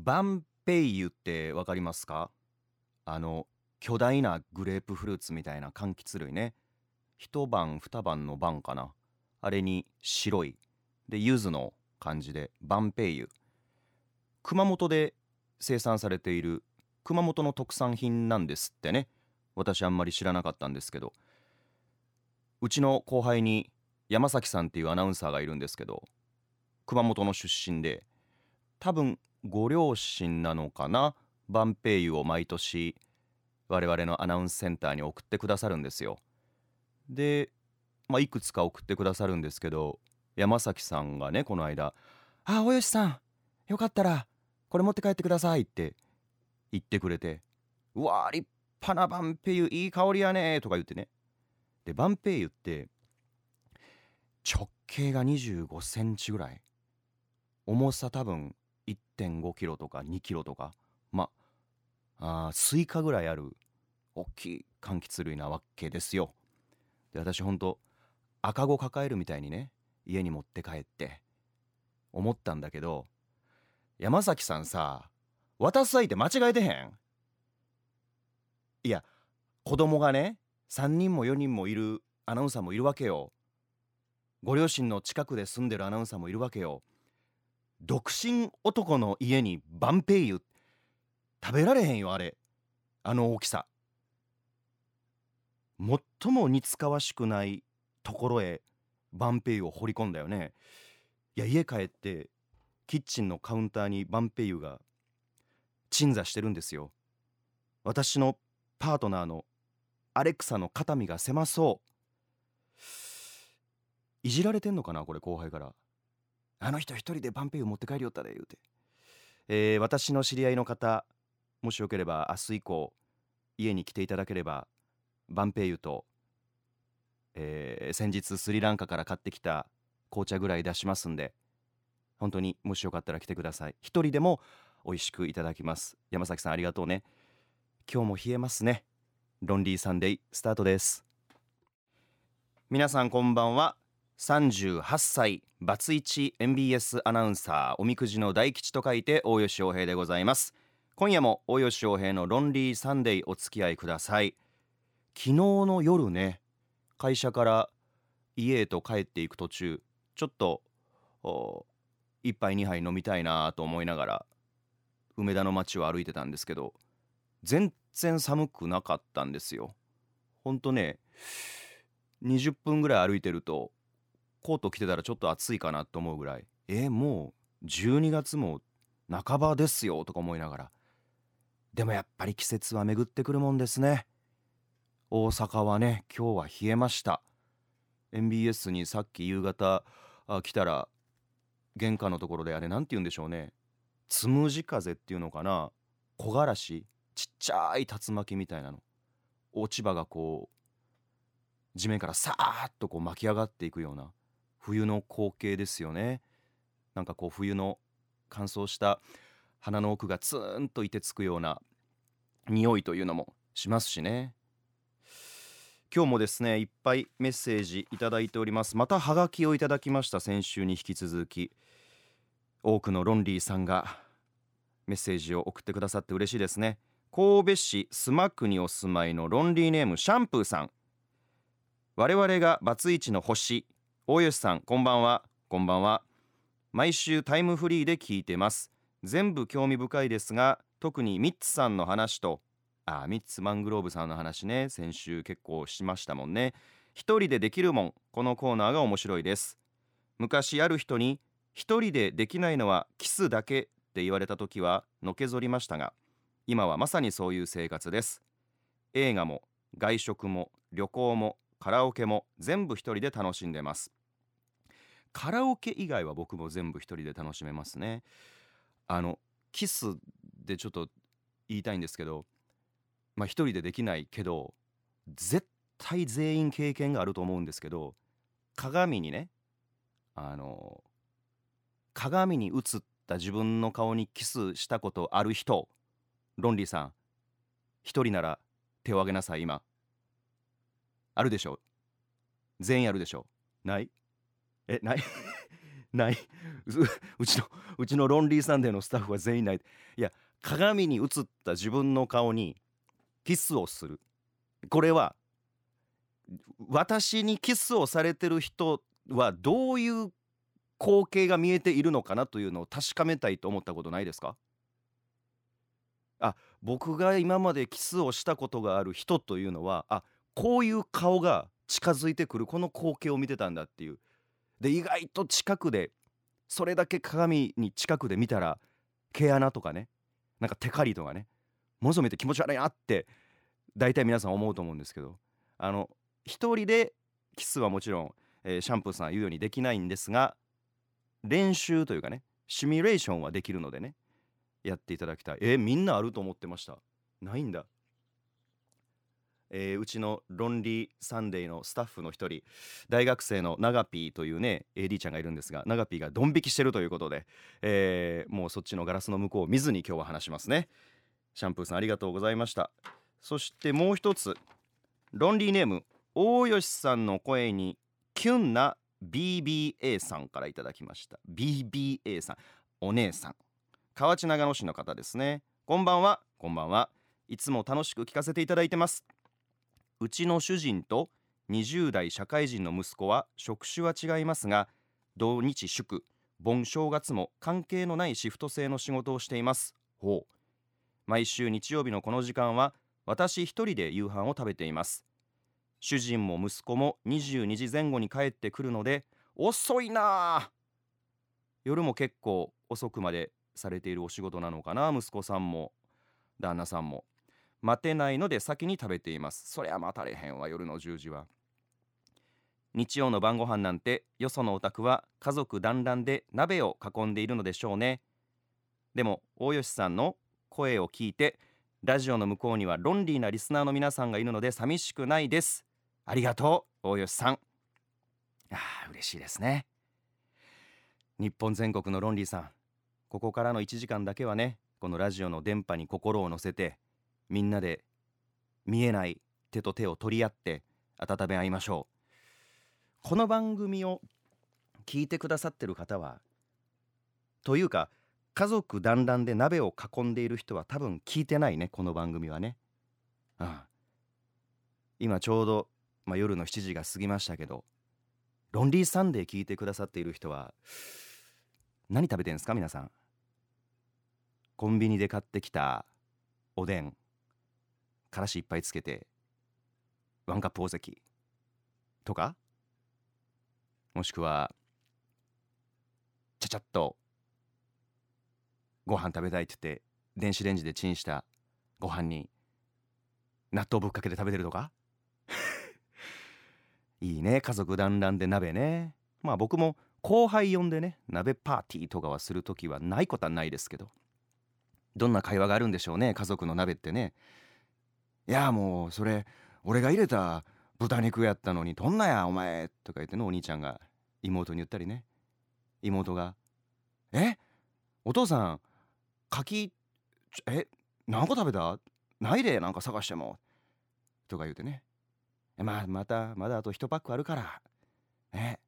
バンペイユってわかりますか？あの巨大なグレープフルーツみたいな柑橘類ね。一晩二晩の晩かな。あれに白い。で柚子の感じでバンペイユ。熊本で生産されている熊本の特産品なんですってね。私あんまり知らなかったんですけど。うちの後輩に山崎さんっていうアナウンサーがいるんですけど熊本の出身で多分ご両親なのかな？バンペイユを毎年我々のアナウンスセンターに送ってくださるんですよ。で、まあ、いくつか送ってくださるんですけど山崎さんがねこの間「あおよしさんよかったらこれ持って帰ってください」って言ってくれて「うわー立派なバンペイユいい香りやね」とか言ってね。でバンペイユって直径が25センチぐらい。重さ多分1.5キロとか2キロとかまあスイカぐらいある大きい柑橘類なわけですよ。で私ほんと赤子抱えるみたいにね家に持って帰って思ったんだけど山崎さんさ渡す相手間違えてへん？いや子供がね3人も4人もいるアナウンサーもいるわけよ。ご両親の近くで住んでるアナウンサーもいるわけよ。独身男の家にバンペイユ食べられへんよあれ。あの大きさ。最も似つかわしくないところへバンペイユを掘り込んだよね。いや家帰ってキッチンのカウンターにバンペイユが鎮座してるんですよ。私のパートナーのアレクサの肩身が狭そう。いじられてんのかなこれ後輩から。あの人一人でバンペイユ持って帰りよったで言うて、えー、私の知り合いの方もしよければ明日以降家に来ていただければバンペイユと、えー、先日スリランカから買ってきた紅茶ぐらい出しますんで本当にもしよかったら来てください。一人でも美味しくいただきます。山崎さんありがとうね。今日も冷えますね。ロンリーサンデースタートです。皆さんこんばんは。38歳バツイチ MBS アナウンサーおみくじの大吉と書いて大吉洋平でございます。今夜も大吉洋平のロンリーサンデーお付き合いください。昨日の夜ね会社から家へと帰っていく途中ちょっと一杯二杯飲みたいなと思いながら梅田の街を歩いてたんですけど全然寒くなかったんですよ。ほんとね20分ぐらい歩いてるとコート着てたらちょっと暑いかなと思うぐらいえー、もう12月も半ばですよとか思いながら。でもやっぱり季節は巡ってくるもんですね。大阪はね今日は冷えました。MBS にさっき夕方あ来たら玄関のところであれ何て言うんでしょうね。つむじ風っていうのかな。木枯らしちっちゃい竜巻みたいなの。落ち葉がこう地面からさーっとこう巻き上がっていくような。冬の光景ですよね。なんかこう冬の乾燥した鼻の奥がツーンといてつくような匂いというのもしますしね。今日もですねいっぱいメッセージいただいております。またハガキをいただきました先週に引き続き。多くのロンリーさんがメッセージを送ってくださって嬉しいですね。神戸市須磨区にお住まいのロンリーネームシャンプーさん。我々がバツイチの星大吉さんこんばんは。こんばんは。毎週タイムフリーで聞いてます。全部興味深いですが特にミッツさんの話とあミッツマングローブさんの話ね。先週結構しましたもんね。一人でできるもん。このコーナーが面白いです。昔ある人に一人でできないのはキスだけって言われた時はのけぞりましたが今はまさにそういう生活です。映画も外食も旅行もカラオケも全部一人で楽しんでます。カラオケ以外は僕も全部一人で楽しめますね。あのキスでちょっと言いたいんですけどまあ一人でできないけど絶対全員経験があると思うんですけど鏡にねあの鏡に映った自分の顔にキスしたことある人ロンリーさん一人なら手を挙げなさい今。あるでしょ？全員あるでしょ？ない？えない ない。うちのうちのロンリーサンデーのスタッフは全員ない。いや鏡に映った自分の顔にキスをする。これは私にキスをされてる人はどういう光景が見えているのかなというのを確かめたいと思ったことないですか？あ僕が今までキスをしたことがある人というのはあこういう顔が近づいてくる。この光景を見てたんだっていう。で意外と近くでそれだけ鏡に近くで見たら毛穴とかねなんかテカリとかねもぞめて気持ち悪いなって大体皆さん思うと思うんですけどあの一人でキスはもちろん、えー、シャンプーさん言うようにできないんですが練習というかねシミュレーションはできるのでねやっていただきたい。えー、みんなあると思ってました。ないんだ。えー、うちのロンリーサンデーのスタッフの一人大学生のナガピーというね AD ちゃんがいるんですがナガピーがドン引きしてるということで、えー、もうそっちのガラスの向こうを見ずに今日は話しますね。シャンプーさんありがとうございました。そしてもう一つロンリーネーム大吉さんの声にキュンな BBA さんからいただきました。BBA さん。お姉さん。河内長野市の方ですね。こんばんは。こんばんは。いつも楽しく聞かせていただいてます。うちの主人と20代社会人の息子は職種は違いますが土日祝盆正月も関係のないシフト制の仕事をしています。ほう。毎週日曜日のこの時間は私一人で夕飯を食べています。主人も息子も22時前後に帰ってくるので遅いな夜も結構遅くまでされているお仕事なのかな息子さんも旦那さんも。待てないので先に食べています。そりゃ待たれへんわ夜の10時は。日曜の晩ご飯なんてよそのお宅は家族団らんで鍋を囲んでいるのでしょうね。でも大吉さんの声を聞いてラジオの向こうにはロンリーなリスナーの皆さんがいるので寂しくないです。ありがとう大吉さん。あー嬉しいですね。日本全国のロンリーさんここからの1時間だけはねこのラジオの電波に心を乗せてみんなで見えない手と手を取り合って温め合いましょう。この番組を聞いてくださってる方はというか家族団らんで鍋を囲んでいる人は多分聞いてないねこの番組はね、うん、今ちょうどまあ、夜の7時が過ぎましたけどロンリーサンデー聞いてくださっている人は何食べてんですか皆さん？コンビニで買ってきたおでん。からしいっぱいつけてワンカップ大関とかもしくはちゃちゃっとご飯食べたいって言って電子レンジでチンしたご飯に納豆ぶっかけて食べてるとか？いいね家族団らんで鍋ね。まあ僕も後輩呼んでね鍋パーティーとかはする時はないことはないですけどどんな会話があるんでしょうね家族の鍋ってね。いやもうそれ俺が入れた豚肉やったのにどんなやお前とか言ってのお兄ちゃんが妹に言ったりね。妹が「え？お父さん柿え？何個食べた？ないでなんか探しても」とか言うてね。まあまたまだあと1パックあるから。え？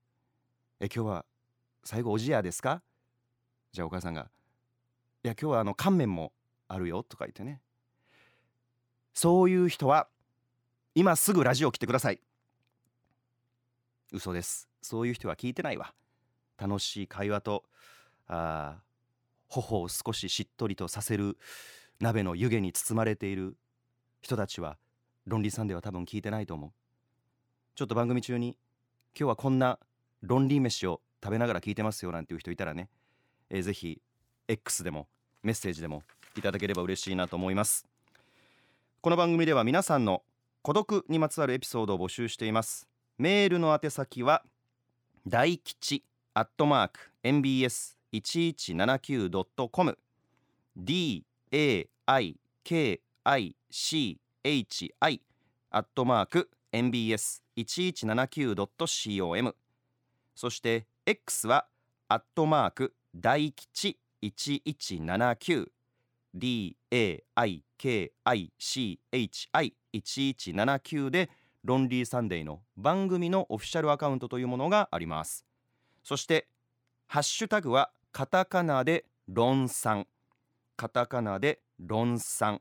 え今日は最後おじやですか？じゃあお母さんが「いや今日はあの乾麺もあるよ」とか言ってね。そういう人は今すぐラジオを切ってください。嘘です。そういう人は聞いてないわ。楽しい会話とあ頬を少ししっとりとさせる鍋の湯気に包まれている人たちは論理さんでは多分聞いてないと思う。ちょっと番組中に今日はこんな論理飯を食べながら聞いてますよなんていう人いたらね、えー、ぜひ X でもメッセージでもいただければ嬉しいなと思います。この番組では皆さんの孤独にまつわるエピソードを募集しています。メールの宛先は大吉アットマーク mbs1179.com d a i k i c h i アットマーク mbs1179.com そして X はアットマーク大吉1179 AIKICHI1179 でロンリーサンデーの番組のオフィシャルアカウントというものがあります。そしてハッシュタグはカタカナで論算カタカナで論算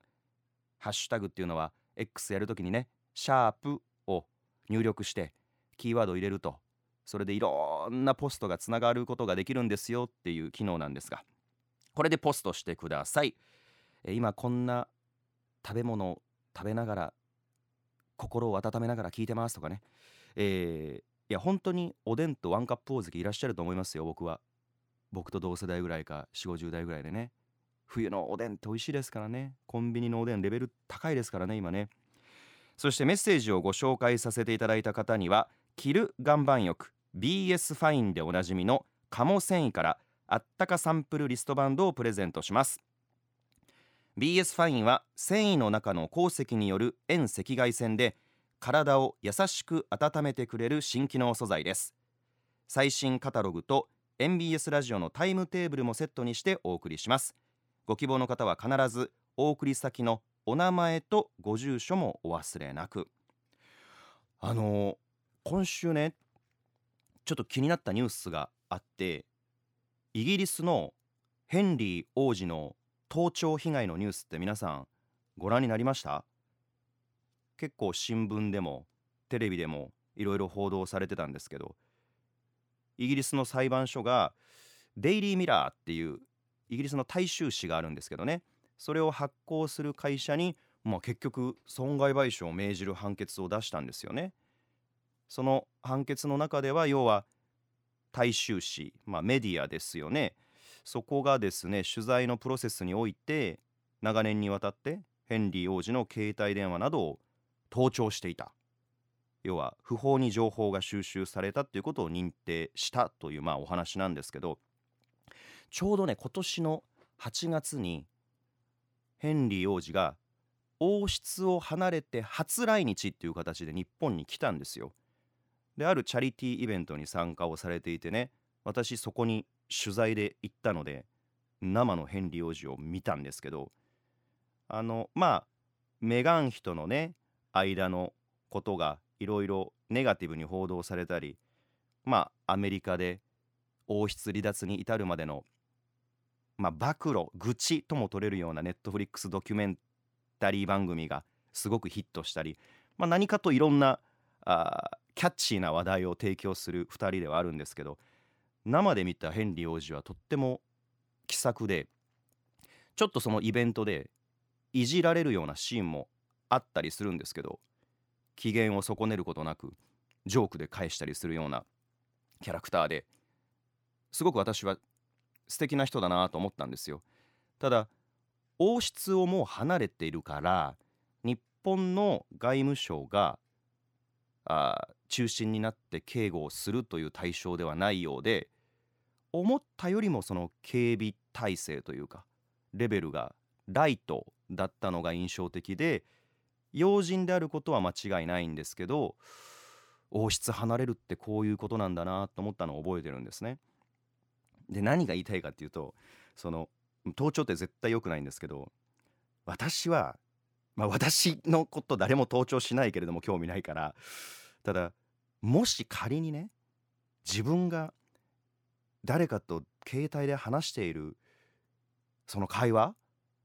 ハッシュタグっていうのは X やるときにねシャープを入力してキーワードを入れるとそれでいろんなポストがつながることができるんですよっていう機能なんですがこれでポストしてください。今こんな食べ物を食べながら心を温めながら聞いてますとかね。えー、いや本当におでんとワンカップ大関いらっしゃると思いますよ僕は。僕と同世代ぐらいか4 5 0代ぐらいでね。冬のおでんって美味しいですからね。コンビニのおでんレベル高いですからね今ね。そしてメッセージをご紹介させていただいた方には着る岩盤浴 BS ファインでおなじみの鴨繊維からあったかサンプルリストバンドをプレゼントします。BS ファインは繊維の中の鉱石による遠赤外線で体を優しく温めてくれる新機能素材です。最新カタログと MBS ラジオのタイムテーブルもセットにしてお送りします。ご希望の方は必ずお送り先のお名前とご住所もお忘れなく。あのー、今週ねちょっと気になったニュースがあってイギリスのヘンリー王子の盗聴被害のニュースって皆さんご覧になりました？結構新聞でもテレビでもいろいろ報道されてたんですけどイギリスの裁判所がデイリー・ミラーっていうイギリスの大衆紙があるんですけどねそれを発行する会社に、まあ、結局損害賠償を命じる判決を出したんですよね。その判決の中では要は大衆紙、まあ、メディアですよねそこがですね取材のプロセスにおいて長年にわたってヘンリー王子の携帯電話などを盗聴していた要は不法に情報が収集されたっていうことを認定したというまあお話なんですけどちょうどね今年の8月にヘンリー王子が王室を離れて初来日っていう形で日本に来たんですよ。であるチャリティーイベントに参加をされていてね私そこに取材で行ったので生のヘンリー王子を見たんですけどあのまあメガン妃とのね間のことがいろいろネガティブに報道されたりまあアメリカで王室離脱に至るまでのまあ暴露愚痴とも取れるようなネットフリックスドキュメンタリー番組がすごくヒットしたり、まあ、何かといろんなあキャッチーな話題を提供する2人ではあるんですけど生で見たヘンリー王子はとっても気さくでちょっとそのイベントでいじられるようなシーンもあったりするんですけど機嫌を損ねることなくジョークで返したりするようなキャラクターですごく私は素敵な人だなと思ったんですよ。ただ王室をもう離れているから日本の外務省があ中心になって警護をするという対象ではないようで思ったよりもその警備体制というかレベルがライトだったのが印象的で要人であることは間違いないんですけど王室離れるってこういうことなんだなと思ったのを覚えてるんですね。で何が言いたいかっていうとその盗聴って絶対良くないんですけど私はまあ私のこと誰も盗聴しないけれども興味ないからただもし仮にね自分が誰かと携帯で話しているその会話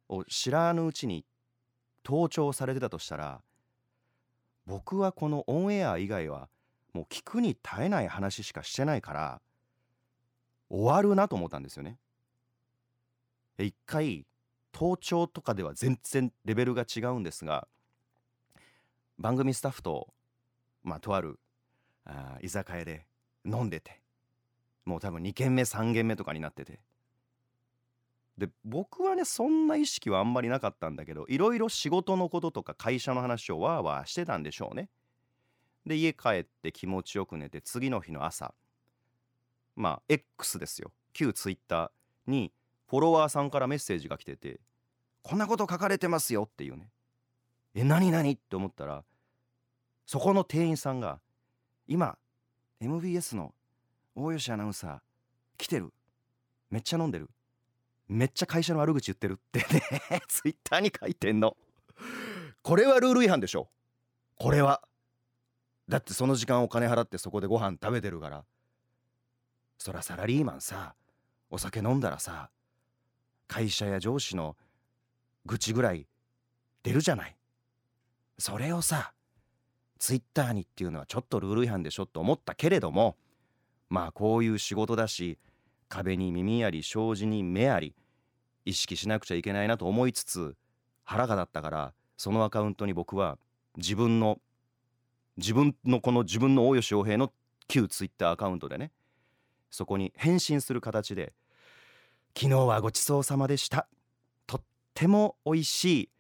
を知らぬうちに盗聴されてたとしたら僕はこのオンエア以外はもう聞くに耐えない話しかしてないから終わるなと思ったんですよね。一回盗聴とかでは全然レベルが違うんですが番組スタッフとまあとあるあ居酒屋で飲んでてもう多分2軒目3軒目とかになってて。で僕はねそんな意識はあんまりなかったんだけどいろいろ仕事のこととか会社の話をわーわーしてたんでしょうね。で家帰って気持ちよく寝て次の日の朝。まあ X ですよ。旧 Twitter にフォロワーさんからメッセージが来ててこんなこと書かれてますよっていうね。え何何って思ったらそこの店員さんが今 MBS の大吉アナウンサー来てる？めっちゃ飲んでる？めっちゃ会社の悪口言ってるってね ツイッターに書いてんの。これはルール違反でしょ。これは。だってその時間お金払ってそこでご飯食べてるから。そらサラリーマンさお酒飲んだらさ会社や上司の愚痴ぐらい出るじゃない。それをさツイッターにっていうのはちょっとルール違反でしょと思ったけれどもまあこういう仕事だし壁に耳あり障子に目あり意識しなくちゃいけないなと思いつつ腹が立ったからそのアカウントに僕は自分の自分のこの自分の大吉洋平の旧ツイッターアカウントでねそこに返信する形で「昨日はごちそうさまでした」「とっても美味しい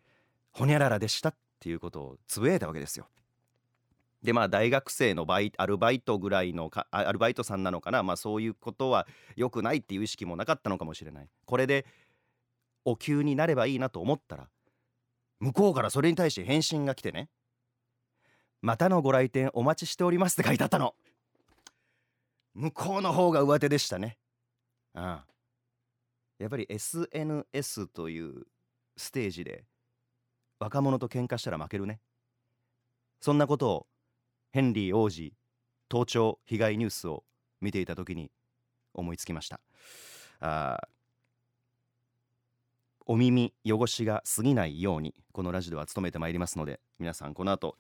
ほにゃららでした」っていうことをつぶやいたわけですよ。でまあ大学生のバイアルバイトぐらいのかアルバイトさんなのかな。まあそういうことは良くないっていう意識もなかったのかもしれない。これでお給になればいいなと思ったら向こうからそれに対して返信が来てね。またのご来店お待ちしておりますって書いてあったの。向こうの方が上手でしたね。ああ。やっぱり SNS というステージで若者と喧嘩したら負けるね。そんなことをヘンリー王子盗聴被害ニュースを見ていた時に思いつきました。あお耳汚しが過ぎないようにこのラジオは務めてまいりますので皆さんこの後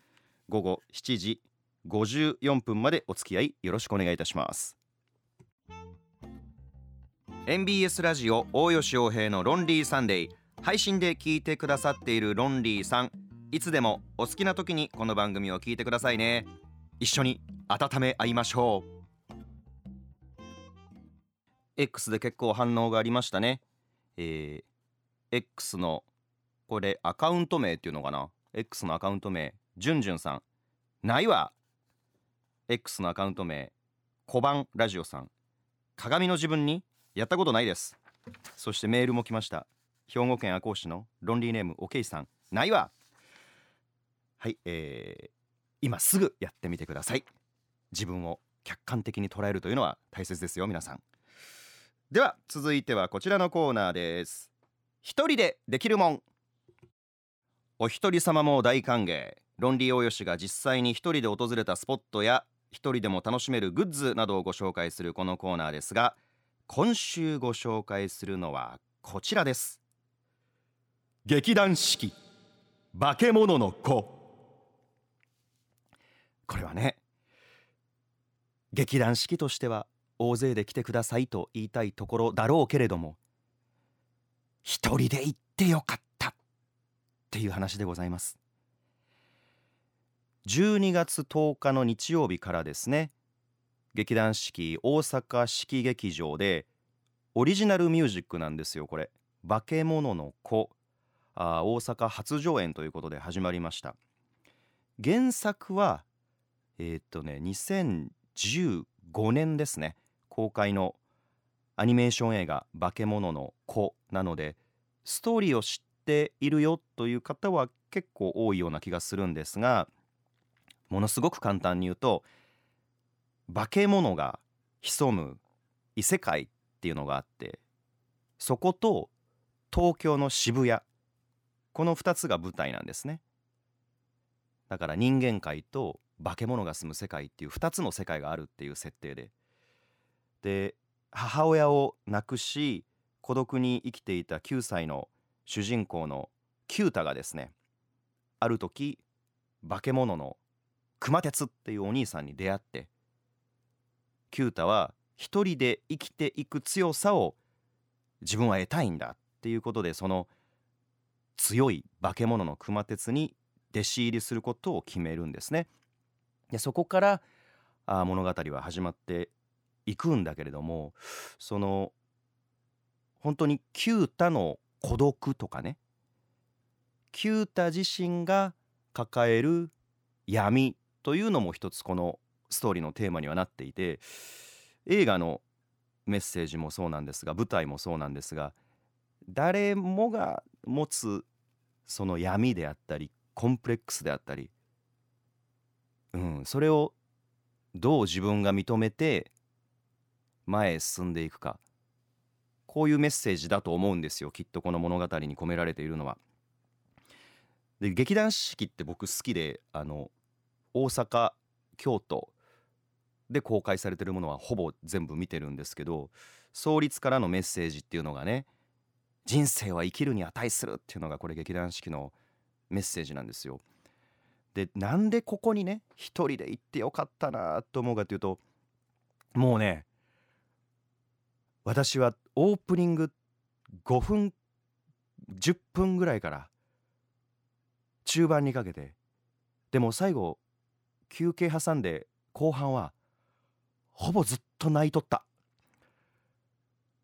午後7時54分までお付き合いよろしくお願いいたします。NBS ラジオ大吉洋平のロンリーサンデー。配信で聞いてくださっているロンリーさんいつでもお好きな時にこの番組を聞いてくださいね。一緒に温め合いましょう。X で結構反応がありましたね。えー、X のこれアカウント名っていうのかな？X のアカウント名。じゅんじゅんさん。ないわ。X のアカウント名。小判ラジオさん。鏡の自分に？やったことないです。そしてメールも来ました。兵庫県赤穂市のロンリーネームおけいさん。ないわ。はいえー、今すぐやってみてください。自分を客観的に捉えるというのは大切ですよ皆さん。では続いてはこちらのコーナーです。一人でできるもん。お一人様も大歓迎。ロンリー大吉が実際に一人で訪れたスポットや一人でも楽しめるグッズなどをご紹介するこのコーナーですが今週ご紹介するのはこちらです。劇団四季化け物の子。これはね劇団四季としては大勢で来てくださいと言いたいところだろうけれども一人で行ってよかったっていう話でございます。12月10日の日曜日からですね劇団四季大阪四季劇場でオリジナルミュージックなんですよこれ「化け物の子」あ大阪初上演ということで始まりました。原作はえー、っとね2015年ですね。公開のアニメーション映画「化け物の子」なのでストーリーを知っているよという方は結構多いような気がするんですがものすごく簡単に言うと化け物が潜む異世界っていうのがあってそこと東京の渋谷。この2つが舞台なんですね。だから人間界と化け物が住む世界っていう2つの世界があるっていう設定でで母親を亡くし孤独に生きていた9歳の主人公の九太がですねある時化け物の熊鉄っていうお兄さんに出会って九太は一人で生きていく強さを自分は得たいんだっていうことでその強い化け物の熊鉄に弟子入りすることを決めるんですね。でそこからあ物語は始まっていくんだけれどもその本当に九太の孤独とかね九太自身が抱える闇というのも一つこのストーリーのテーマにはなっていて映画のメッセージもそうなんですが舞台もそうなんですが誰もが持つその闇であったりコンプレックスであったりうん、それをどう自分が認めて前へ進んでいくかこういうメッセージだと思うんですよきっとこの物語に込められているのは。で劇団四季って僕好きであの大阪京都で公開されてるものはほぼ全部見てるんですけど創立からのメッセージっていうのがね人生は生きるに値するっていうのがこれ劇団四季のメッセージなんですよ。でなんでここにね一人で行ってよかったなと思うかっていうともうね私はオープニング5分10分ぐらいから中盤にかけてでも最後休憩挟んで後半はほぼずっと泣いとった。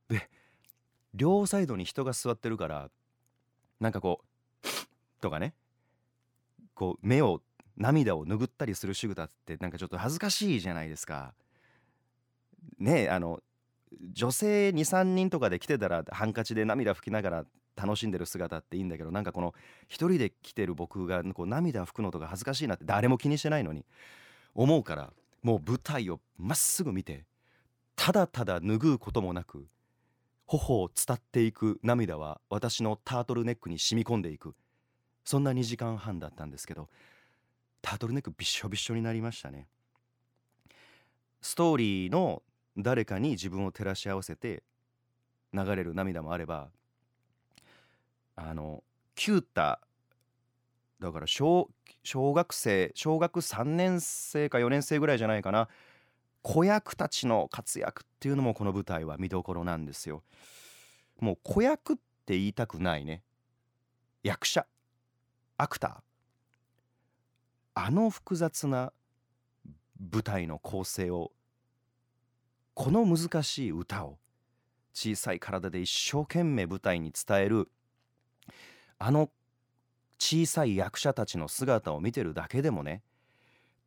で両サイドに人が座ってるからなんかこうとかねこう目を涙を拭ったりする仕草ってなんかちょっと恥ずかしいじゃないですか。ねあの女性23人とかで来てたらハンカチで涙拭きながら楽しんでる姿っていいんだけどなんかこの一人で来てる僕がこう涙拭くのとか恥ずかしいなって誰も気にしてないのに思うからもう舞台をまっすぐ見てただただ拭うこともなく頬を伝っていく涙は私のタートルネックに染み込んでいくそんな2時間半だったんですけどタートルネックびしょびしょになりましたね。ストーリーの誰かに自分を照らし合わせて流れる涙もあればあのキュータだから小学生小学3年生か4年生ぐらいじゃないかな子役たちの活躍っていうのもこの舞台は見どころなんですよ。もう子役って言いたくないね。役者。アクター。あの複雑な舞台の構成をこの難しい歌を小さい体で一生懸命舞台に伝えるあの小さい役者たちの姿を見てるだけでもね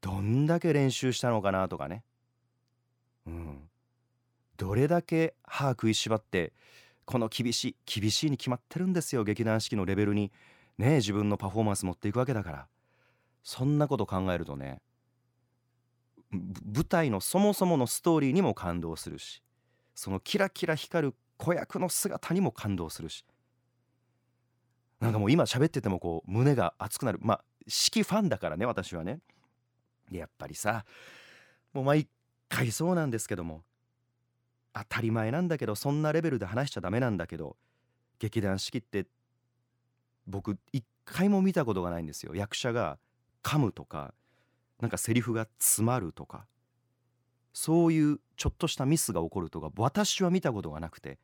どんだけ練習したのかなとかね。うん。どれだけ歯食いしばってこの厳しい厳しいに決まってるんですよ劇団四季のレベルに。ね自分のパフォーマンス持っていくわけだから。そんなこと考えるとね舞台のそもそものストーリーにも感動するしそのキラキラ光る子役の姿にも感動するし。なんかもう今喋っててもこう胸が熱くなる。まあ四季ファンだからね私はね。やっぱりさもう毎回そうなんですけども当たり前なんだけどそんなレベルで話しちゃダメなんだけど劇団四季って僕一回も見たことがないんですよ。役者が噛むとかなんかセリフが詰まるとか。そういうちょっとしたミスが起こるとか私は見たことがなくて。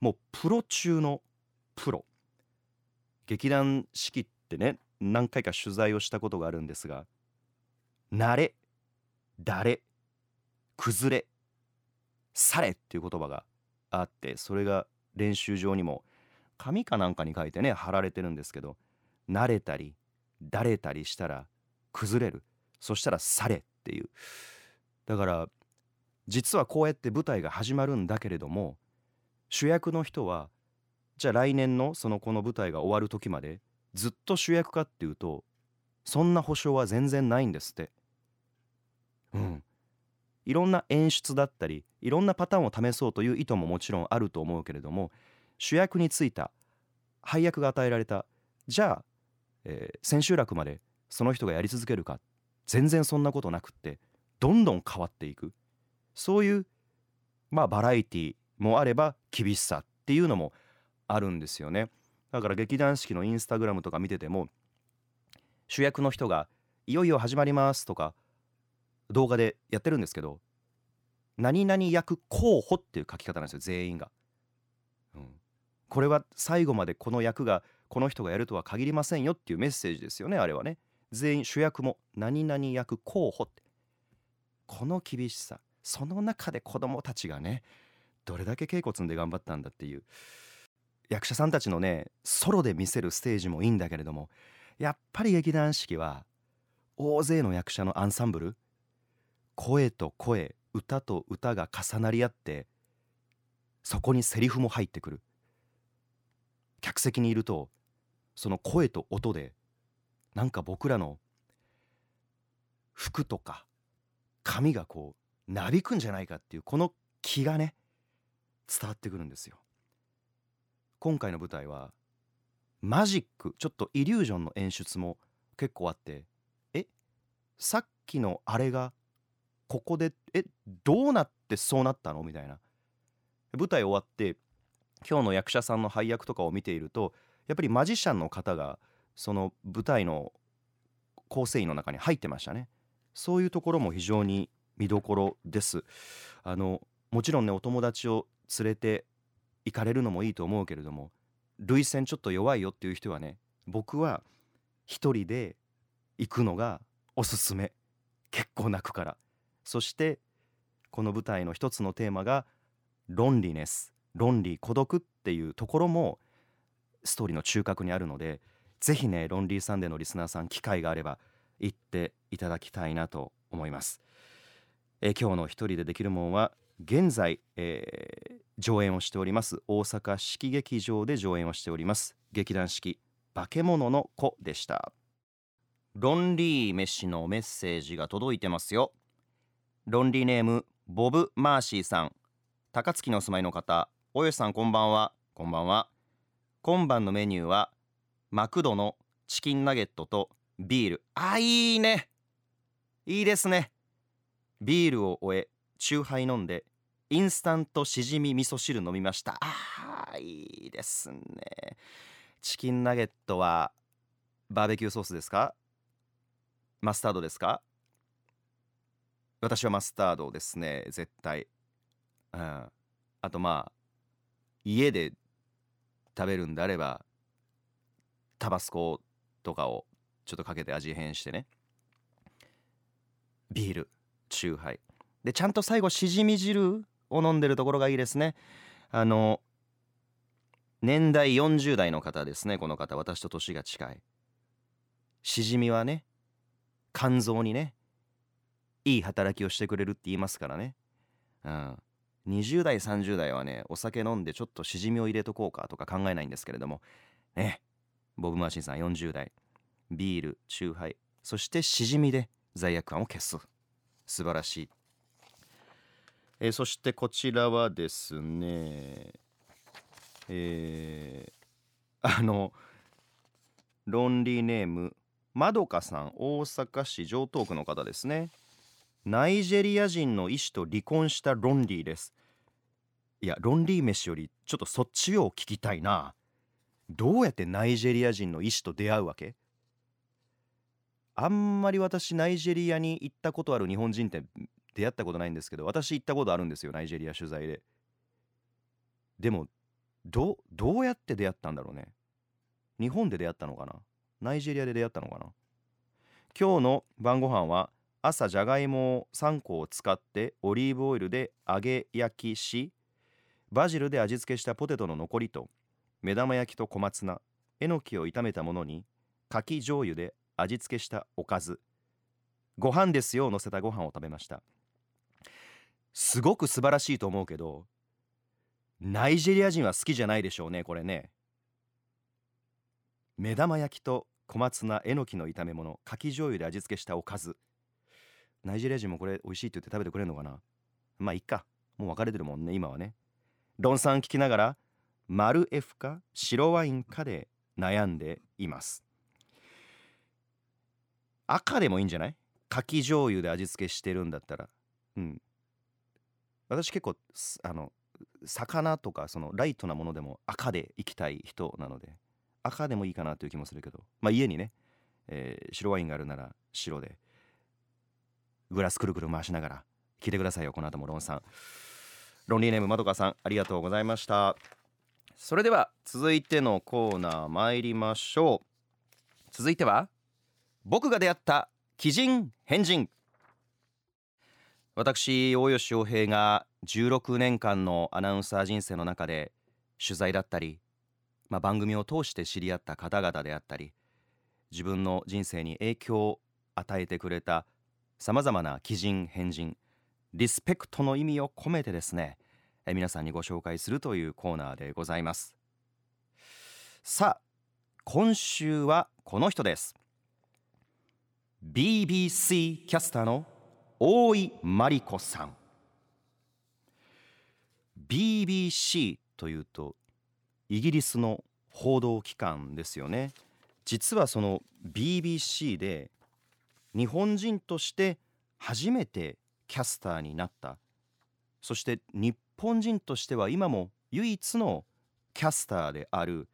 もうプロ中のプロ。劇団四季ってね何回か取材をしたことがあるんですが慣れ誰崩れされっていう言葉があってそれが練習場にも紙かなんかに書いてね貼られてるんですけど慣れたりだれたりしたら崩れる。そしたらされっていう。だから実はこうやって舞台が始まるんだけれども主役の人はじゃあ来年のそのこの舞台が終わる時までずっと主役かっていうとそんな保証は全然ないんですって。うん。いろんな演出だったりいろんなパターンを試そうという意図ももちろんあると思うけれども主役についた配役が与えられたじゃあ、えー、千秋楽までその人がやり続けるか全然そんなことなくってどんどん変わっていく。そういうまあバラエティもあれば厳しさっていうのもあるんですよね。だから劇団四季のインスタグラムとか見てても主役の人が「いよいよ始まります」とか動画でやってるんですけど何々役候補っていう書き方なんですよ全員が、これは最後までこの役がこの人がやるとは限りませんよっていうメッセージですよねあれはね。全員主役も何々役候補って。この厳しさその中で子供たちがねどれだけ稽古積んで頑張ったんだっていう。役者さんたちのねソロで見せるステージもいいんだけれどもやっぱり劇団四季は大勢の役者のアンサンブル声と声歌と歌が重なり合ってそこにセリフも入ってくる。客席にいるとその声と音でなんか僕らの服とか髪がこうなびくんじゃないかっていうこの気がね伝わってくるんですよ。今回の舞台はマジックちょっとイリュージョンの演出も結構あってえさっきのあれがここでえどうなってそうなったの？みたいな。舞台終わって今日の役者さんの配役とかを見ているとやっぱりマジシャンの方がその舞台の構成員の中に入ってましたね。そういうところも非常に見どころです。あのもちろんねお友達を連れて行かれるのもいいと思うけれども涙腺ちょっと弱いよっていう人はね僕は一人で行くのがおすすめ。結構泣くから。そしてこの舞台の一つのテーマがロンリネス論理孤独っていうところもストーリーの中核にあるのでぜひねロンリーサンデーのリスナーさん機会があれば行っていただきたいなと思います、え今日の一人でできるもんは現在、えー、上演をしております大阪式劇場で上演をしております劇団四季化け物の子でした。ロンリー飯のメッセージが届いてますよ。ロンリーネームボブ・マーシーさん。高槻にお住まいの方およさんこんばんは。こんばんは。今晩のメニューはマクドのチキンナゲットとビール。あいいね。いいですね。ビールを終えチューハイ飲んでインスタントしじみ味噌汁飲みました。あーいいですね。チキンナゲットはバーベキューソースですか？マスタードですか？私はマスタードですね絶対。うん。あとまあ家で食べるんであればタバスコとかをちょっとかけて味変してね。ビールチューハイ。でちゃんと最後しじみ汁を飲んでるところがいいですね。あの年代40代の方ですねこの方。私と年が近い。しじみはね肝臓にねいい働きをしてくれるって言いますからね。うん。20代30代はねお酒飲んでちょっとしじみを入れとこうかとか考えないんですけれども。ね。ボブ・マーシンさん40代。ビールチューハイ。そしてしじみで罪悪感を消す。素晴らしい。えー、そしてこちらはですねえー、あのロンリーネームまどかさん大阪市城東区の方ですね。ナイジェリア人の医師と離婚したロンリーです。いやロンリー飯よりちょっとそっちを聞きたいな。どうやってナイジェリア人の医師と出会うわけ？あんまり私ナイジェリアに行ったことある日本人って出会ったことないんですけど私行ったことあるんですよナイジェリア取材で。でもどどうやって出会ったんだろうね？日本で出会ったのかな？ナイジェリアで出会ったのかな？今日の晩ご飯は朝じゃがいもを3個を使ってオリーブオイルで揚げ焼きしバジルで味付けしたポテトの残りと目玉焼きと小松菜えのきを炒めたものにかき醤油で味付けしたおかず。ご飯ですよを乗せたご飯を食べました。すごく素晴らしいと思うけどナイジェリア人は好きじゃないでしょうねこれね。目玉焼きと小松菜えのきの炒め物かき醤油で味付けしたおかず。ナイジェリア人もこれ美味しいって言って食べてくれるのかな？まあいっか。もう別れてるもんね今はね。論ン聞きながら丸 F か白ワインかで悩んでいます。赤でもいいんじゃない？かき醤油で味付けしてるんだったら。うん。私結構あの魚とかそのライトなものでも赤でいきたい人なので赤でもいいかなという気もするけど。まあ家にね、えー、白ワインがあるなら白でグラスくるくる回しながら聞いてくださいよこの後もロンさんロンリーネームまどかさんありがとうございました。それでは続いてのコーナー参りましょう。続いては僕が出会った奇人変人。私大吉洋平が16年間のアナウンサー人生の中で取材だったり、まあ、番組を通して知り合った方々であったり自分の人生に影響を与えてくれたさまざまな奇人変人。リスペクトの意味を込めてですねえ皆さんにご紹介するというコーナーでございます。さあ今週はこの人です。BBC キャスターの大井真理子さん。BBC というとイギリスの報道機関ですよね。実はその BBC で日本人として初めてキャスターになった。そして日本人としては今も唯一のキャスターである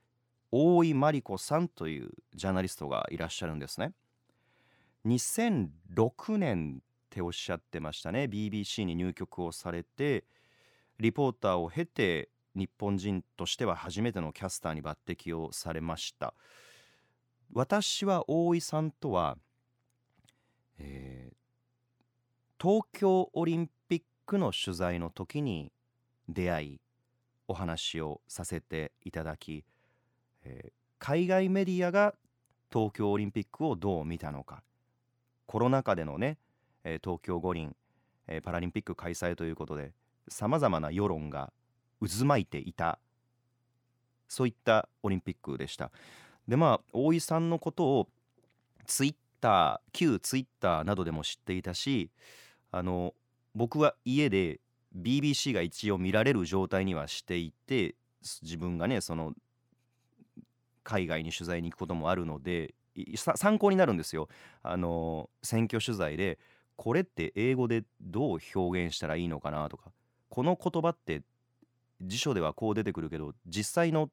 大井真理子さんというジャーナリストがいらっしゃるんですね。2006年っておっしゃってましたね。BBC に入局をされてリポーターを経て日本人としては初めてのキャスターに抜擢をされました。私は大井さんとは、えー、東京オリンピックの取材の時に出会いお話をさせていただき、えー、海外メディアが東京オリンピックをどう見たのか。コロナ禍でのね、えー、東京五輪、えー、パラリンピック開催ということでさまざまな世論が渦巻いていたそういったオリンピックでした。でまあ大井さんのことをツイッター旧ツイッターなどでも知っていたしあの僕は家で BBC が一応見られる状態にはしていて自分がねその海外に取材に行くこともあるので参考になるんですよ。あの選挙取材でこれって英語でどう表現したらいいのかなとかこの言葉って辞書ではこう出てくるけど実際の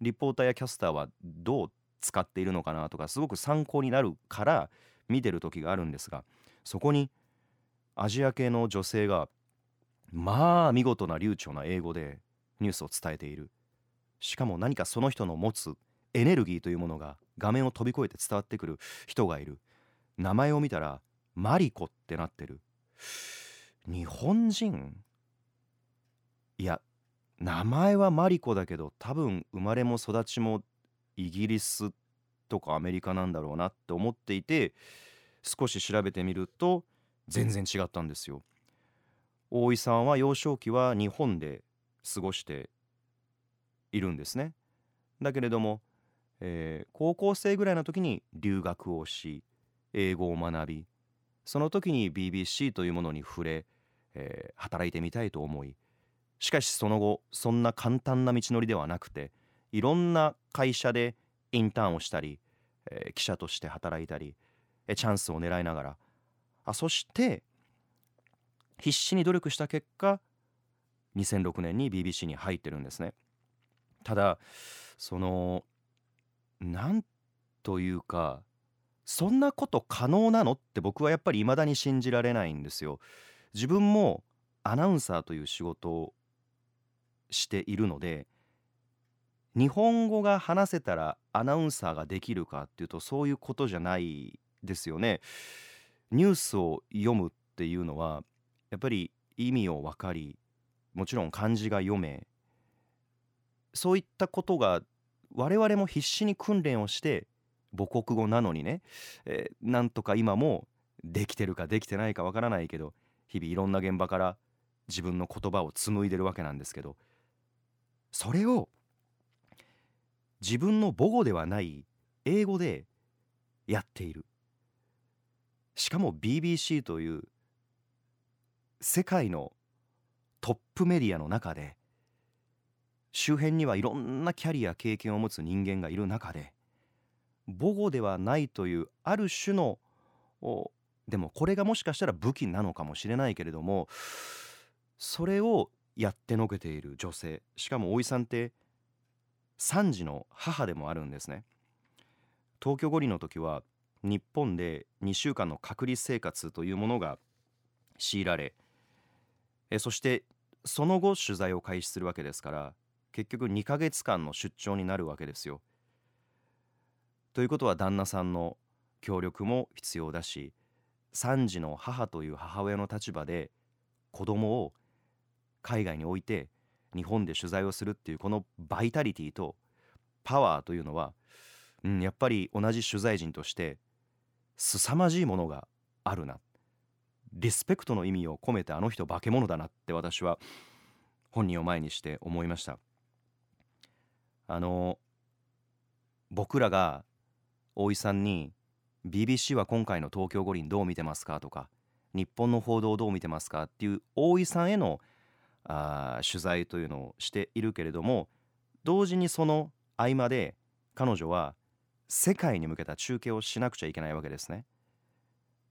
リポーターやキャスターはどう使っているのかなとかすごく参考になるから見てる時があるんですがそこにアジア系の女性がまあ見事な流暢な英語でニュースを伝えている。しかも何かその人の持つエネルギーというものが画面を飛び越えて伝わってくる人がいる。名前を見たらマリコってなってる。日本人？いや名前はマリコだけど多分生まれも育ちもイギリスとかアメリカなんだろうなって思っていて少し調べてみると全然違ったんですよ。大井さんは幼少期は日本で過ごしているんですね。だけれどもえー、高校生ぐらいの時に留学をし英語を学びその時に BBC というものに触れ、えー、働いてみたいと思いしかしその後そんな簡単な道のりではなくていろんな会社でインターンをしたり、えー、記者として働いたり、えチャンスを狙いながらあそして必死に努力した結果2006年に BBC に入ってるんですねただそのなんというかそんなこと可能なのって僕はやっぱり未だに信じられないんですよ。自分もアナウンサーという仕事をしているので日本語が話せたらアナウンサーができるかっていうとそういうことじゃないですよね。ニュースを読むっていうのはやっぱり意味を分かりもちろん漢字が読めそういったことが我々も必死に訓練をして母国語なのにね、えー、なんとか今もできてるかできてないかわからないけど日々いろんな現場から自分の言葉を紡いでるわけなんですけどそれを自分の母語ではない英語でやっている。しかも BBC という世界のトップメディアの中で周辺にはいろんなキャリア経験を持つ人間がいる中で母語ではないというある種のでもこれがもしかしたら武器なのかもしれないけれどもそれをやってのけている女性しかも大井さんって3児の母でもあるんですね。東京五輪の時は日本で2週間の隔離生活というものが強いられえそしてその後取材を開始するわけですから結局2ヶ月間の出張になるわけですよ。ということは旦那さんの協力も必要だし3児の母という母親の立場で子供を海外に置いて日本で取材をするっていうこのバイタリティとパワーというのは、うん、やっぱり同じ取材陣として凄まじいものがあるなリスペクトの意味を込めてあの人化け物だなって私は本人を前にして思いました。あの僕らが大井さんに BBC は今回の東京五輪どう見てますかとか日本の報道どう見てますかっていう大井さんへのあ取材というのをしているけれども同時にその合間で彼女は世界に向けた中継をしなくちゃいけないわけですね。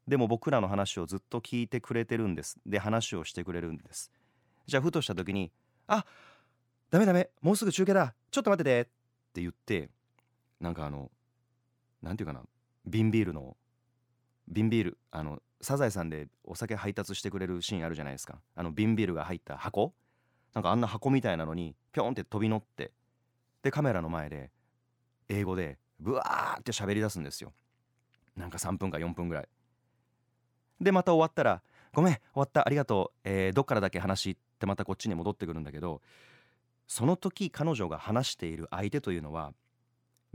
でも僕らの話をずっと聞いてくれてるんです。で話をしてくれるんです。じゃあふとした時に「あダメダメもうすぐ中継だ。ちょっと待ってて」って言ってなんかあのなんていうかな瓶ビールの瓶ビールあのサザエさんでお酒配達してくれるシーンあるじゃないですか。あの瓶ビールが入った箱。なんかあんな箱みたいなのにピョンって飛び乗ってでカメラの前で英語でブワーって喋り出すんですよなんか3分か4分ぐらいでまた終わったら「ごめん終わったありがとう、えー、どっからだけ話」ってまたこっちに戻ってくるんだけどその時彼女が話している相手というのは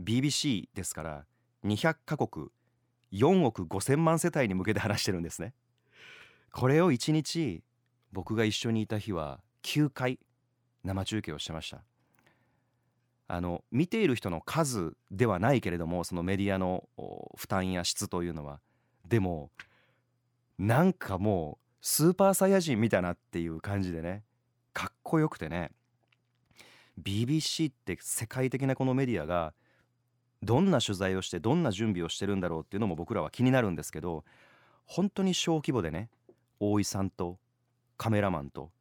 BBC ですから200カ国4億5千万世帯に向けて話してるんですね。これを1日僕が一緒にいた日は9回生中継をしてました。あの見ている人の数ではないけれどもそのメディアの負担や質というのは。でもなんかもうスーパーサイヤ人みたいなっていう感じでねかっこよくてね BBC って世界的なこのメディアがどんな取材をしてどんな準備をしてるんだろうっていうのも僕らは気になるんですけど本当に小規模でね大井さんとカメラマンと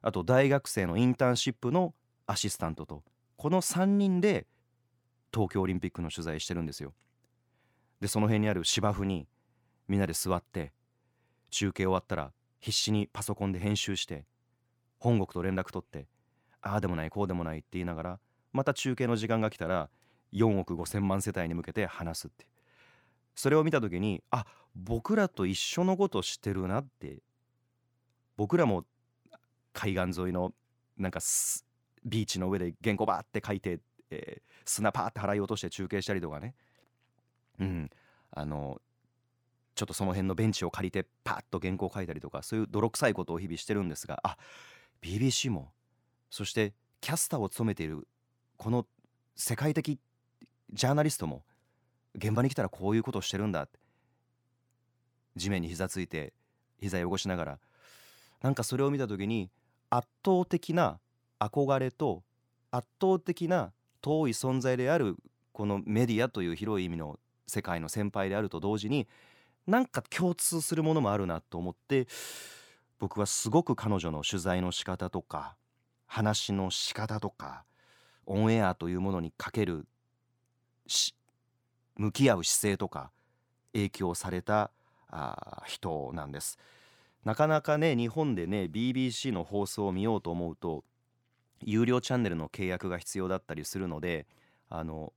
あと大学生のインターンシップのアシスタントとこの3人で東京オリンピックの取材してるんですよ。でその辺にある芝生にみんなで座って中継終わったら必死にパソコンで編集して本国と連絡取ってああでもないこうでもないって言いながらまた中継の時間が来たら4億5,000万世帯に向けて話すってそれを見た時にあ僕らと一緒のことしてるなって僕らも海岸沿いのなんかビーチの上で原稿バーって書いて、えー、砂パーって払い落として中継したりとかね。うん。あのちょっとその辺のベンチを借りてパッと原稿書いたりとかそういう泥臭いことを日々してるんですがあ BBC もそしてキャスターを務めているこの世界的ジャーナリストも現場に来たらこういうことをしてるんだって地面に膝ついて膝汚しながらなんかそれを見た時に圧倒的な憧れと圧倒的な遠い存在であるこのメディアという広い意味の世界の先輩であると同時になんか共通するものもあるなと思って僕はすごく彼女の取材の仕方とか話の仕方とかオンエアというものにかける向き合う姿勢とか影響されたあ人なんです。なかなかね日本でね BBC の放送を見ようと思うと有料チャンネルの契約が必要だったりするのであの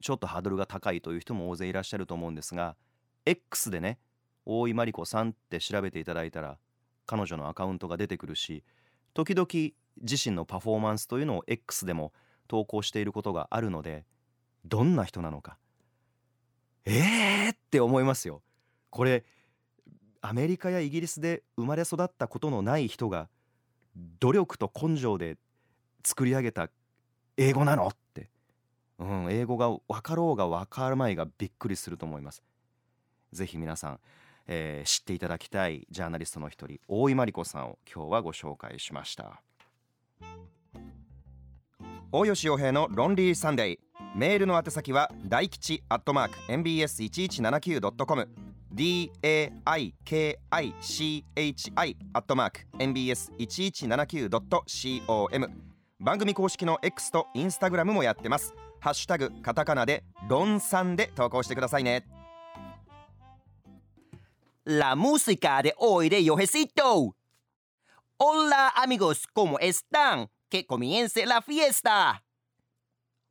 ちょっとハードルが高いという人も大勢いらっしゃると思うんですが X でね大井真理子さんって調べていただいたら彼女のアカウントが出てくるし時々自身のパフォーマンスというのを X でも投稿していることがあるのでどんな人なのかえーって思いますよ。これアメリカやイギリスで生まれ育ったことのない人が努力と根性で作り上げた英語なの？って、うん、英語が分かろうが分かるまいがびっくりすると思います。ぜひ皆さん、えー、知っていただきたいジャーナリストの一人大井真理子さんを今日はご紹介しました。大吉洋平のロンリーサンデー。メールの宛先は大吉アットマーク mbs1179.com daikichi アットマーク mbs1179.com 番組公式の X とインスタグラムもやってます。ハッシュタグカタカナでロンさんで投稿してくださいね。La música de hoy de Yojecito. Hola amigos, ¿cómo están? Que comience la fiesta!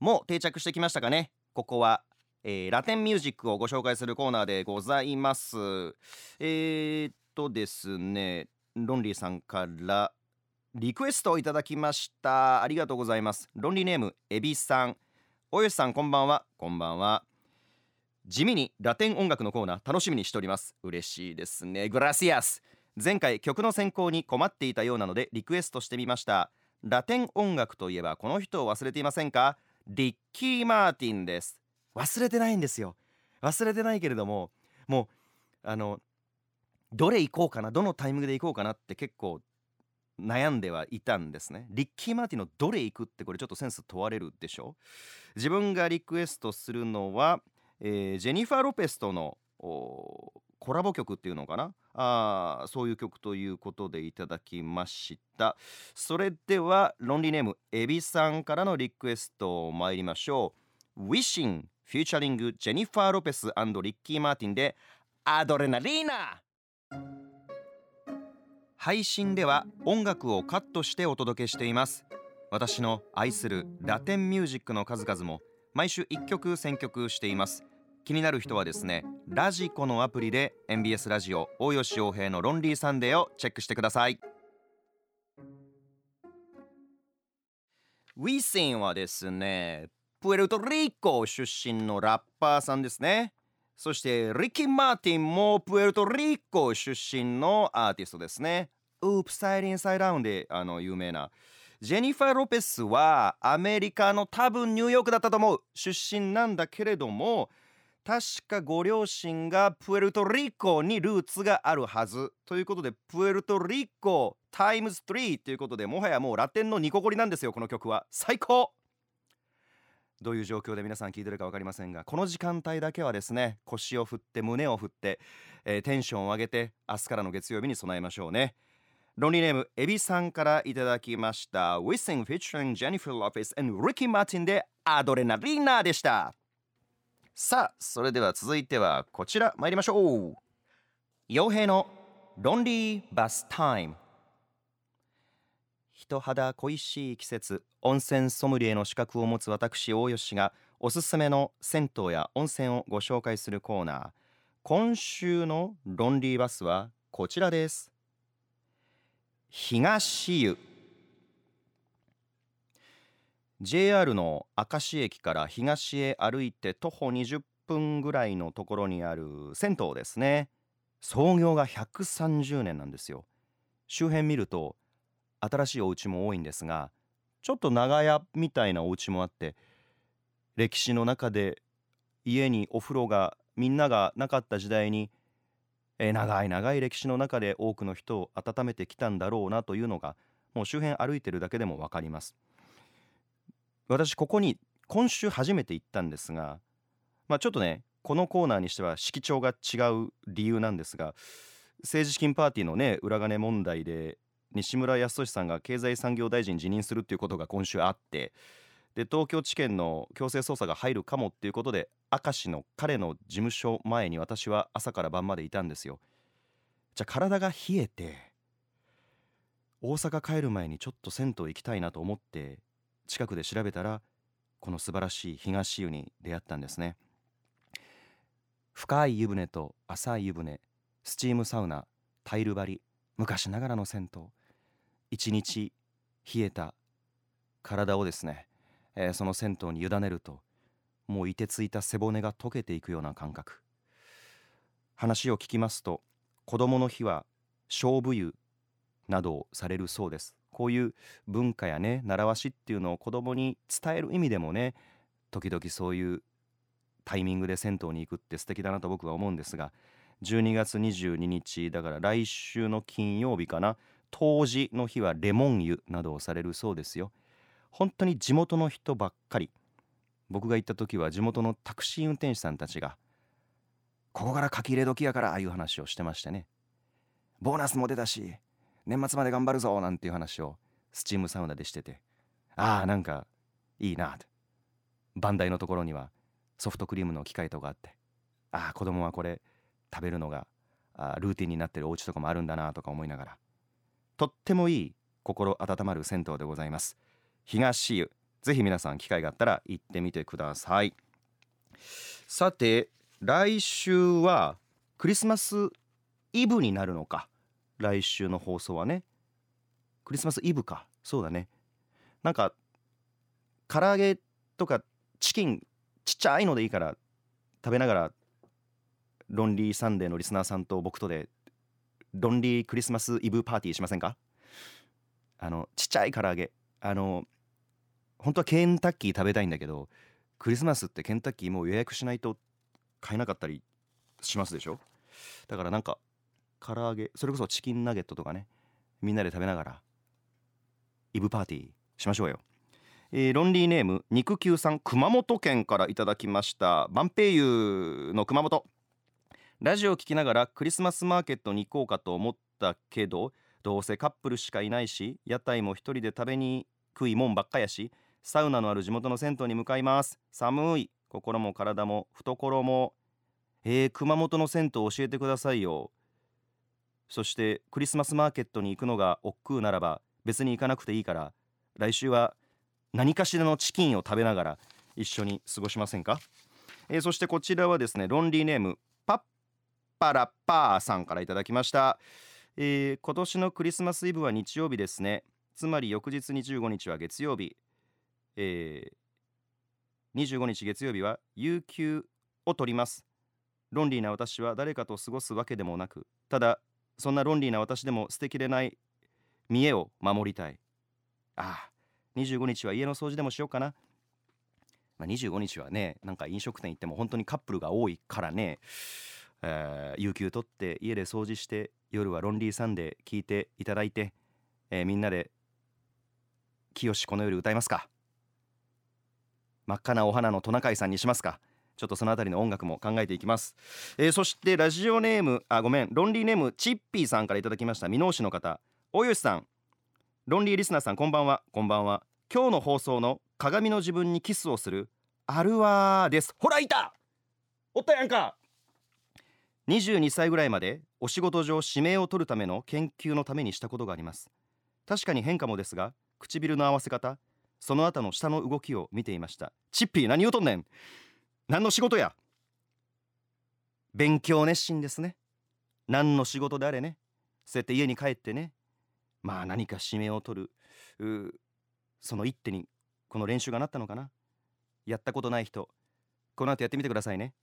もう定着してきましたかね。ここは、えー、ラテンミュージックをご紹介するコーナーでございます。えー、っとですねロンリーさんからリクエストをいただきました。ありがとうございます。ロンリーネームエビさん。およしさんこんばんは。こんばんは。地味にラテン音楽のコーナー楽しみにしております。嬉しいですね。グラシアス。前回曲の選考に困っていたようなのでリクエストしてみました。ラテン音楽といえばこの人を忘れていませんか？リッキー・マーティンです。忘れてないんですよ。忘れてないけれどももうあのどれ行こうかな？どのタイミングで行こうかな？って結構悩んではいたんですね。リッキー・マーティンのどれ行くってこれちょっとセンス問われるでしょ？自分がリクエストするのは、えー、ジェニファー・ロペスとのコラボ曲っていうのかな？あそういう曲ということでいただきました。それではロンリーネームエビさんからのリクエスト参りましょう。 Wisin featuring ジェニファー・ロペスリッキー・マーティンで Adrenalina。配信では音楽をカットしてお届けしています。私の愛するラテンミュージックの数々も毎週1曲選曲しています。気になる人はですねラジコのアプリで MBS ラジオ大吉洋平のロンリーサンデーをチェックしてください。Wisin はですねプエルトリコ出身のラッパーさんですね。そしてリッキー・マーティンもプエルトリコ出身のアーティストですね。 Upside inside out であの有名な。ジェニファー・ロペスはアメリカの多分ニューヨークだったと思う。出身なんだけれども確かご両親がプエルトリコにルーツがあるはず。ということでプエルトリコ times 3ということでもはやもうラテンのニコゴリなんですよこの曲は。最高!どういう状況で皆さん聞いてるか分かりませんがこの時間帯だけはですね腰を振って胸を振って、えー、テンションを上げて明日からの月曜日に備えましょうね。ロンリーネームエビさんからいただきました。W i s i n g featuring Jennifer Lopez and Ricky Martin でアドレナリーナでした。さあそれでは続いてはこちら。参りましょう。傭兵のロンリーバスタイム人肌恋しい季節温泉ソムリエの資格を持つ私大吉がおすすめの銭湯や温泉をご紹介するコーナー。今週のロンリーバスはこちらです。東湯。JR の明石駅から東へ歩いて徒歩20分ぐらいのところにある銭湯ですね。創業が130年なんですよ。周辺見ると新しいお家も多いんですがちょっと長屋みたいなお家もあって歴史の中で家にお風呂がみんながなかった時代に、えー、長い長い歴史の中で多くの人を温めてきたんだろうなというのがもう周辺歩いてるだけでも分かります。私ここに今週初めて行ったんですがまあちょっとねこのコーナーにしては色調が違う理由なんですが政治資金パーティーのね裏金問題で西村康稔さんが経済産業大臣辞任するっていうことが今週あってで東京地検の強制捜査が入るかもっていうことで明石の彼の事務所前に私は朝から晩までいたんですよ。じゃあ体が冷えて大阪帰る前にちょっと銭湯行きたいなと思って近くで調べたらこの素晴らしい東湯に出会ったんですね。深い湯船と浅い湯船スチームサウナタイル張り昔ながらの銭湯。一日冷えた体をですね、えー、その銭湯に委ねるともう凍てついた背骨が溶けていくような感覚。話を聞きますと子供の日は勝負湯などをされるそうです。こういう文化やね習わしっていうのを子供に伝える意味でもね時々そういうタイミングで銭湯に行くって素敵だなと僕は思うんですが12月22日だから来週の金曜日かな冬至の日はレモン湯などをされるそうですよ。本当に地元の人ばっかり。僕が行った時は地元のタクシー運転手さんたちがここから書き入れ時やからああいう話をしてましてね。ボーナスも出たし年末まで頑張るぞなんていう話をスチームサウナでしてて。ああなんかいいなって番台のところにはソフトクリームの機械とかあって。ああ子供はこれ食べるのがあルーティンになってるお家とかもあるんだなとか思いながら。とってもいい心温まる銭湯でございます。東湯ぜひ皆さん機会があったら行ってみてください。さて来週はクリスマスイブになるのか。来週の放送はね。クリスマスイブか。そうだね。なんか唐揚げとかチキンちっちゃいのでいいから食べながらロンリーサンデーのリスナーさんと僕とでロンリークリスマスイブパーティーしませんか？あのちっちゃい唐揚げ。あの本当はケンタッキー食べたいんだけどクリスマスってケンタッキーもう予約しないと買えなかったりしますでしょ？だからなんか唐揚げそれこそチキンナゲットとかねみんなで食べながらイブパーティーしましょうよ。えー、ロンリーネーム肉球さん熊本県からいただきました。万平湯の熊本。ラジオを聞きながらクリスマスマーケットに行こうかと思ったけどどうせカップルしかいないし屋台も一人で食べにくいもんばっかやしサウナのある地元の銭湯に向かいます。寒い。心も体も懐も。えー、熊本の銭湯教えてくださいよ。そしてクリスマスマーケットに行くのが億劫ならば別に行かなくていいから来週は何かしらのチキンを食べながら一緒に過ごしませんか、えー、そしてこちらはですねロンリーネームパッパーさんからいただきました、えー、今年のクリスマスイブは日曜日ですね。つまり翌日25日は月曜日、えー、25日月曜日は有給を取ります。ロンリーな私は誰かと過ごすわけでもなくただそんなロンリーな私でも捨てきれない見栄を守りたい。ああ25日は家の掃除でもしようかな、まあ、25日はねなんか飲食店行っても本当にカップルが多いからね、えー、有給取って家で掃除して夜はロンリーサンデー聞いていただいて、えー、みんなで清この夜歌いますか？真っ赤なお花のトナカイさんにしますか？ちょっとそのあたりの音楽も考えていきます、えー、そしてラジオネームあごめんロンリーネームチッピーさんからいただきました箕面市の方。大吉さん。ロンリーリスナーさんこんばんは。こんばんは。今日の放送の鏡の自分にキスをするあるわです。ほらいた！おったやんか！22歳ぐらいまでお仕事上指名を取るための研究のためにしたことがあります。確かに変化もですが唇の合わせ方その後の下の動きを見ていました。チッピー何言うとんねん。何の仕事や。勉強熱心ですね。何の仕事であれね。そうやって家に帰ってね。まあ何か指名を取る。その一手にこの練習がなったのかな。やったことない人。この後やってみてくださいね。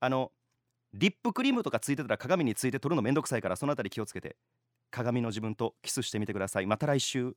あのリップクリームとかついてたら鏡について撮るのめんどくさいからそのあたり気をつけて。鏡の自分とキスしてみてください。また来週。